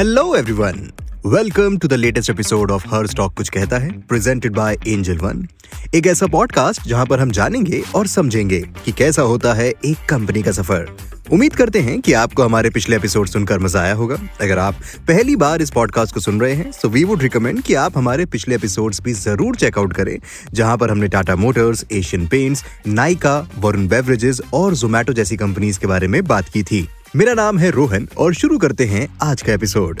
Hello everyone welcome to the latest episode of her stock कुछ कहता है presented by Angel one एक ऐसा पॉडकास्ट जहाँ पर हम जानेंगे और समझेंगे कि कैसा होता है एक कंपनी का सफ़र। उम्मीद करते हैं कि आपको हमारे पिछले एपिसोड सुनकर मज़ा आया होगा। अगर आप पहली बार इस पॉडकास्ट को सुन रहे हैं तो वी वुड रिकमेंड कि आप हमारे पिछले एपिसोड्स भी ज़रूर चेकआउट करें, जहाँ पर हमने Tata Motors Asian Paints Nykaa Varun Beverages और जोमैटो जैसी कंपनीज़ के बारे में बात की थी। मेरा नाम है रोहन और शुरू करते हैं आज का एपिसोड।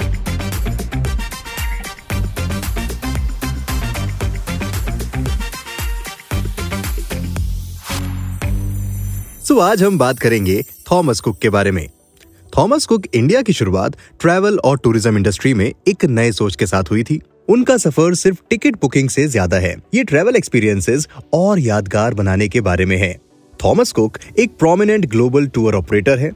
सो आज हम बात करेंगे थॉमस कुक के बारे में। थॉमस कुक इंडिया की शुरुआत ट्रैवल और टूरिज़्म इंडस्ट्री में एक नए सोच के साथ हुई थी। उनका सफ़र सिर्फ़ टिकट बुकिंग से ज़्यादा है। ये ट्रैवल एक्सपीरियंसेस और यादगार बनाने के बारे में है। थॉमस कुक एक प्रोमिनेंट ग्लोबल टूर ऑपरेटर है।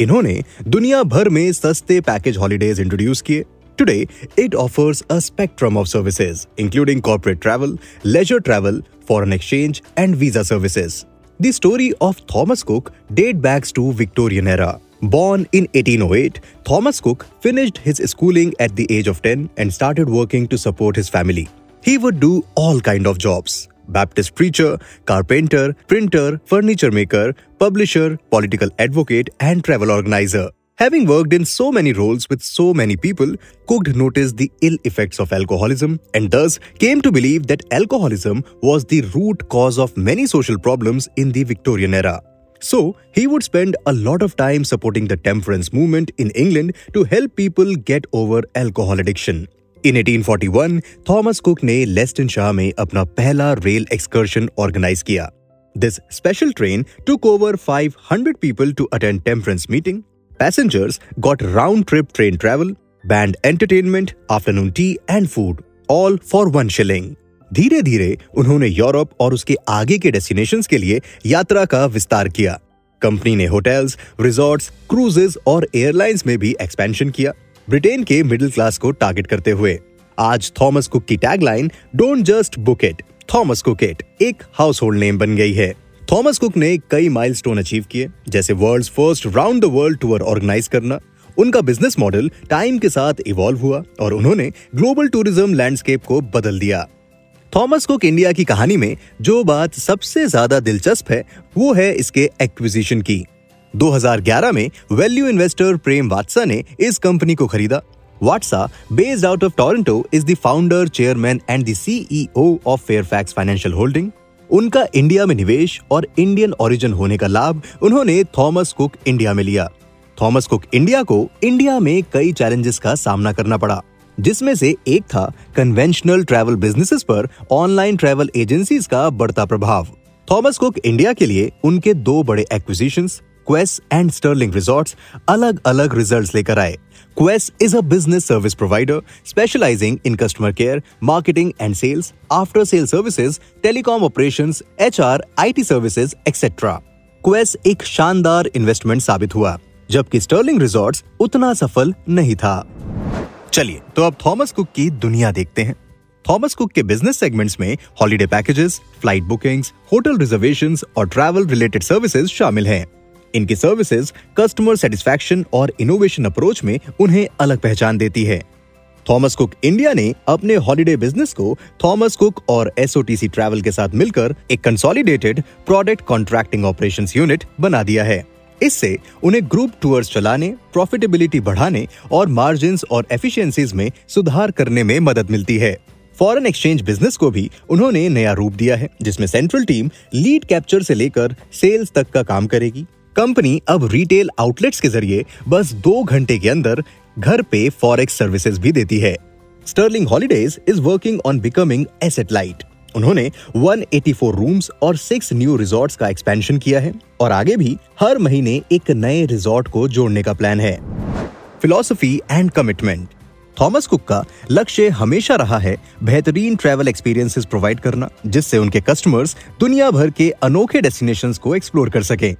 इन्होंने दुनिया भर में सस्ते पैकेज हॉलीडेज इंट्रोड्यूस किए today it offers a spectrum of services including corporate travel leisure travel foreign exchange and visa services the story of Thomas Cook date backs to Victorian era Born in 1808, Thomas Cook finished his schooling at the age of 10 and started working to support his family. He would do all kind of jobs. Baptist preacher, carpenter, printer, furniture maker, publisher, political advocate, and travel organizer. Having worked in so many roles with so many people, Cook noticed the ill effects of alcoholism and thus came to believe that alcoholism was the root cause of many social problems in the Victorian era. So, he would spend a lot of time supporting the temperance movement in England to help people get over alcohol addiction. In 1841 Thomas Cook ने Leicestershire में अपना पहला rail excursion organize किया। This special train took over 500 people to attend temperance meeting passengers got round trip train travel band entertainment afternoon tea and food all for one shilling धीरे धीरे उन्होंने Europe और उसके आगे के डेस्टिनेशंस के लिए यात्रा का विस्तार किया। कंपनी ने होटल्स रिजॉर्ट्स क्रूजेस और एयरलाइंस में भी एक्सपेंशन किया। ब्रिटेन के मिडिल क्लास को टारगेट करते हुए। आज थॉमस कुक की tagline don't just book it Thomas Cook it एक हाउस होल्ड नेम बन गई है। थॉमस कुक ने कई माइलस्टोन अचीव किए, जैसे world first round the world tour organize करना। उनका बिज़नेस मॉडल टाइम के साथ इवॉल्व हुआ और उन्होंने ग्लोबल टूरिज़्म लैंडस्केप को बदल दिया। थॉमस कुक इंडिया की कहानी में जो बात सबसे ज़्यादा दिलचस्प है, वो है इसके एक्विजिशन की। 2011 में वैल्यू इन्वेस्टर प्रेम वात्सा ने इस कंपनी को खरीदा। Watsa based out of Toronto is the founder chairman and the CEO of Fairfax Financial Holding उनका इंडिया में निवेश और इंडियन ओरिजिन होने का लाभ उन्होंने थॉमस कुक इंडिया में लिया। थॉमस कुक इंडिया को इंडिया में कई चैलेंजेस का सामना करना पड़ा, जिसमें से एक था कन्वेंशनल ट्रैवल बिजनेसेस पर ऑनलाइन ट्रैवल एजेंसीज का बढ़ता प्रभाव। थॉमस कुक इंडिया के लिए उनके दो बड़े acquisitions Quess and Sterling resorts अलग अलग रिजल्ट्स लेकर आए। Quess is a business service provider specialising in customer care marketing and sales after sale services telecom operation H R I T services etcetera Quess एक शानदार investment साबित हुआ जबकि Stirling resorts उतना सफल नहीं था। चलिए तो अब थॉमस कुक की दुनिया देखते हैं। थॉमस कुक के बिज़नेस सेगमेंट्स में holiday packages, flight bookings hotel reservations और ट्रैवल रिलेटेड सर्विसेज़ शामिल हैं। इनकी सर्विसेज़ कस्टमर सेटिस्फेक्शन और इनोवेशन अप्रोच में उन्हें अलग पहचान देती है। थॉमस कुक इंडिया ने अपने हॉलिडे बिज़नेस को थॉमस कुक और एसओटीसी ट्रैवल के साथ मिलकर एक consolidated product contracting operation unit बना दिया है। इससे उन्हें ग्रुप टूर्स चलाने प्रॉफिटेबिलिटी बढ़ाने और मार्जिन और एफिशिएंसीज में सुधार करने में मदद मिलती है। फॉरेन एक्सचेंज बिज़नेस को भी उन्होंने नया रूप दिया है, जिसमें सेंट्रल टीम लीड कैप्चर से लेकर सेल्स तक का काम करेगी। कंपनी अब रिटेल आउटलेट्स के ज़रिए बस दो घंटे के अंदर घर पे फॉरेक्स सर्विसेज़ भी देती है। Sterling Holidays is working on becoming asset light उन्होंने 184 रूम्स और सिक्स न्यू रिजॉर्ट्स का एक्सपेंशन किया है और आगे भी हर महीने एक नए रिजॉर्ट को जोड़ने का प्लान है। Philosophy and commitment Thomas Cook का लक्ष्य हमेशा रहा है बेहतरीन ट्रैवल एक्सपीरियंसेस प्रोवाइड करना, जिससे उनके कस्टमर्स दुनिया भर के अनोखे डेस्टिनेशंस को एक्सप्लोर कर सकें।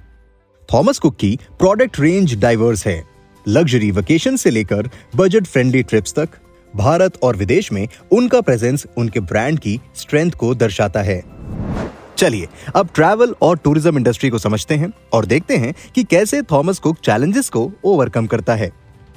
थॉमस कुक की प्रोडक्ट रेंज डाइवर्स है लग्जरी वेकेशन से लेकर बजट फ्रेंडली ट्रिप्स तक भारत और विदेश में उनका प्रेजेंस उनके ब्रांड की स्ट्रेंथ को दर्शाता है चलिए अब ट्रैवल और टूरिज़्म इंडस्ट्री को समझते हैं और देखते हैं कि कैसे थॉमस कुक चैलेंजेस को ओवरकम करता है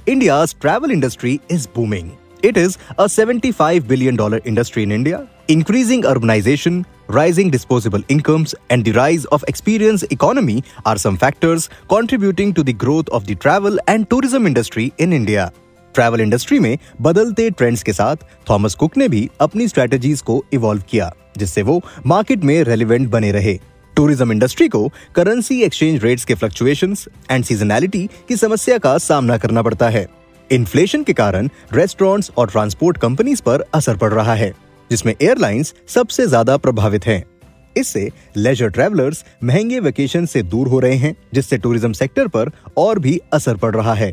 India's travel industry is booming. It is a $75 billion industry in India. Increasing urbanization, rising disposable incomes, and the rise of experience economy are some factors contributing to the growth of the travel and tourism industry in India. Travel industry में बदलते trends के साथ Thomas Cook ने भी अपनी strategies को evolve किया जिससे वो मार्केट में रेलिवेंट बने रहे। टूरिज़्म इंडस्ट्री को करेंसी एक्सचेंज रेट्स के फ्लक्चुएशंस एंड सीजनैलिटी की समस्या का सामना करना पड़ता है। इन्फ्लेशन के कारण रेस्टोरेंट्स और ट्रांसपोर्ट कंपनीज़ पर असर पड़ रहा है। जिसमें एयरलाइंस सबसे ज़्यादा प्रभावित हैं। इससे लेजर ट्रेवलर्स महँगे वेकेशन से दूर हो रहे हैं, जिससे टूरिज़्म सेक्टर पर और भी असर पड़ रहा है।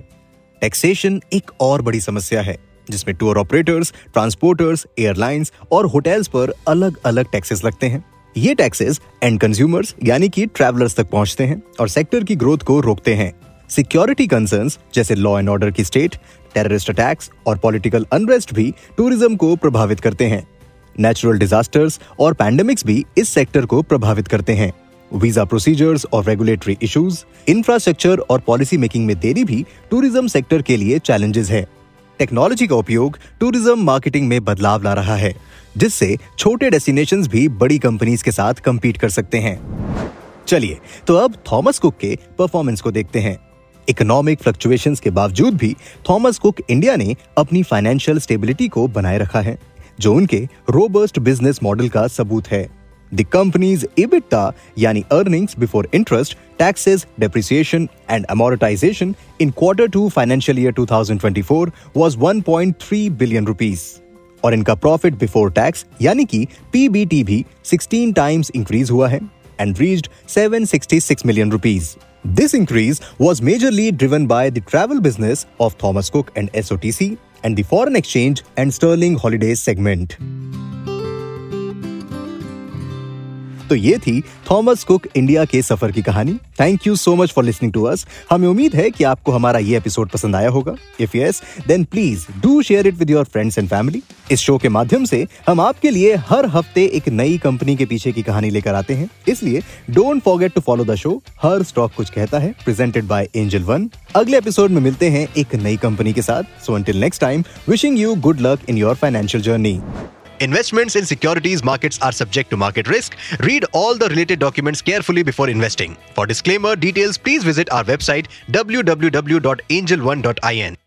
टैक्सेशन एक और बड़ी समस्या है, जिसमें टूर ऑपरेटर्स ट्रांसपोर्टर्स एयरलाइंस और होटल्स पर अलग अलग टैक्सेस लगते हैं। ये टैक्सेस एंड कंज्यूमर्स यानी कि ट्रैवलर्स तक पहुँचते हैं और सेक्टर की ग्रोथ को रोकते हैं। सिक्योरिटी कंसर्न्स जैसे लॉ एंड ऑर्डर की स्टेट टेररिस्ट अटैक्स और पॉलिटिकल अनरेस्ट भी टूरिज़्म को प्रभावित करते हैं। नेचुरल डिजास्टर्स और पैंडेमिक्स भी इस सेक्टर को प्रभावित करते हैं। वीज़ा प्रोसीजर्स और रेगुलेटरी इश्यूज़ इंफ्रास्ट्रक्चर और पॉलिसी मेकिंग में देरी भी टूरिज़्म सेक्टर के लिए चैलेंजेस है। टेक्नोलॉजी का उपयोग टूरिज़्म मार्केटिंग में बदलाव ला रहा है, जिससे छोटे डेस्टिनेशंस भी बड़ी कंपनीज़ के साथ कम्पीट कर सकते हैं। चलिए तो अब थॉमस कुक के परफॉर्मेंस को देखते हैं। इकोनॉमिक फ्लक्चुएशंस के बावजूद भी थॉमस कुक इंडिया ने अपनी फाइनेंशियल स्टेबिलिटी को बनाए रखा है। जो उनके रोबस्ट बिज़नेस मॉडल का सबूत है the companies EBITDA yani earnings before interest, taxes, depreciation and amortization in quarter 2 financial year 2024 was 1.3 billion rupees. और इनका प्रॉफिट बिफोर टैक्स यानी कि पीबीटी भी 16 टाइम्स इंक्रीज हुआ है and reached 766 million rupees This increase was majorly driven by the travel business of Thomas Cook and SOTC and the foreign exchange and sterling holidays segment. तो ये थी Thomas Cook India के सफ़र की कहानी। Thank you so much for listening to us हमें उम्मीद है कि आपको हमारा ये एपिसोड पसंद आया होगा। If yes then please do share it with your friends and family इस शो के माध्यम से हम आपके लिए हर हफ़्ते एक नई कंपनी के पीछे की कहानी लेकर आते हैं। इसलिए don't forget to follow the show her stock कुछ कहता है। प्रेजेंटेड बाय एंजल वन अगले एपिसोड में मिलते हैं एक नई कंपनी के साथ। So until next time wishing you good luck in your financial journey Investments in securities markets are subject to market risk. Read all the related documents carefully before investing. For disclaimer details, please visit our website www.angel1.in.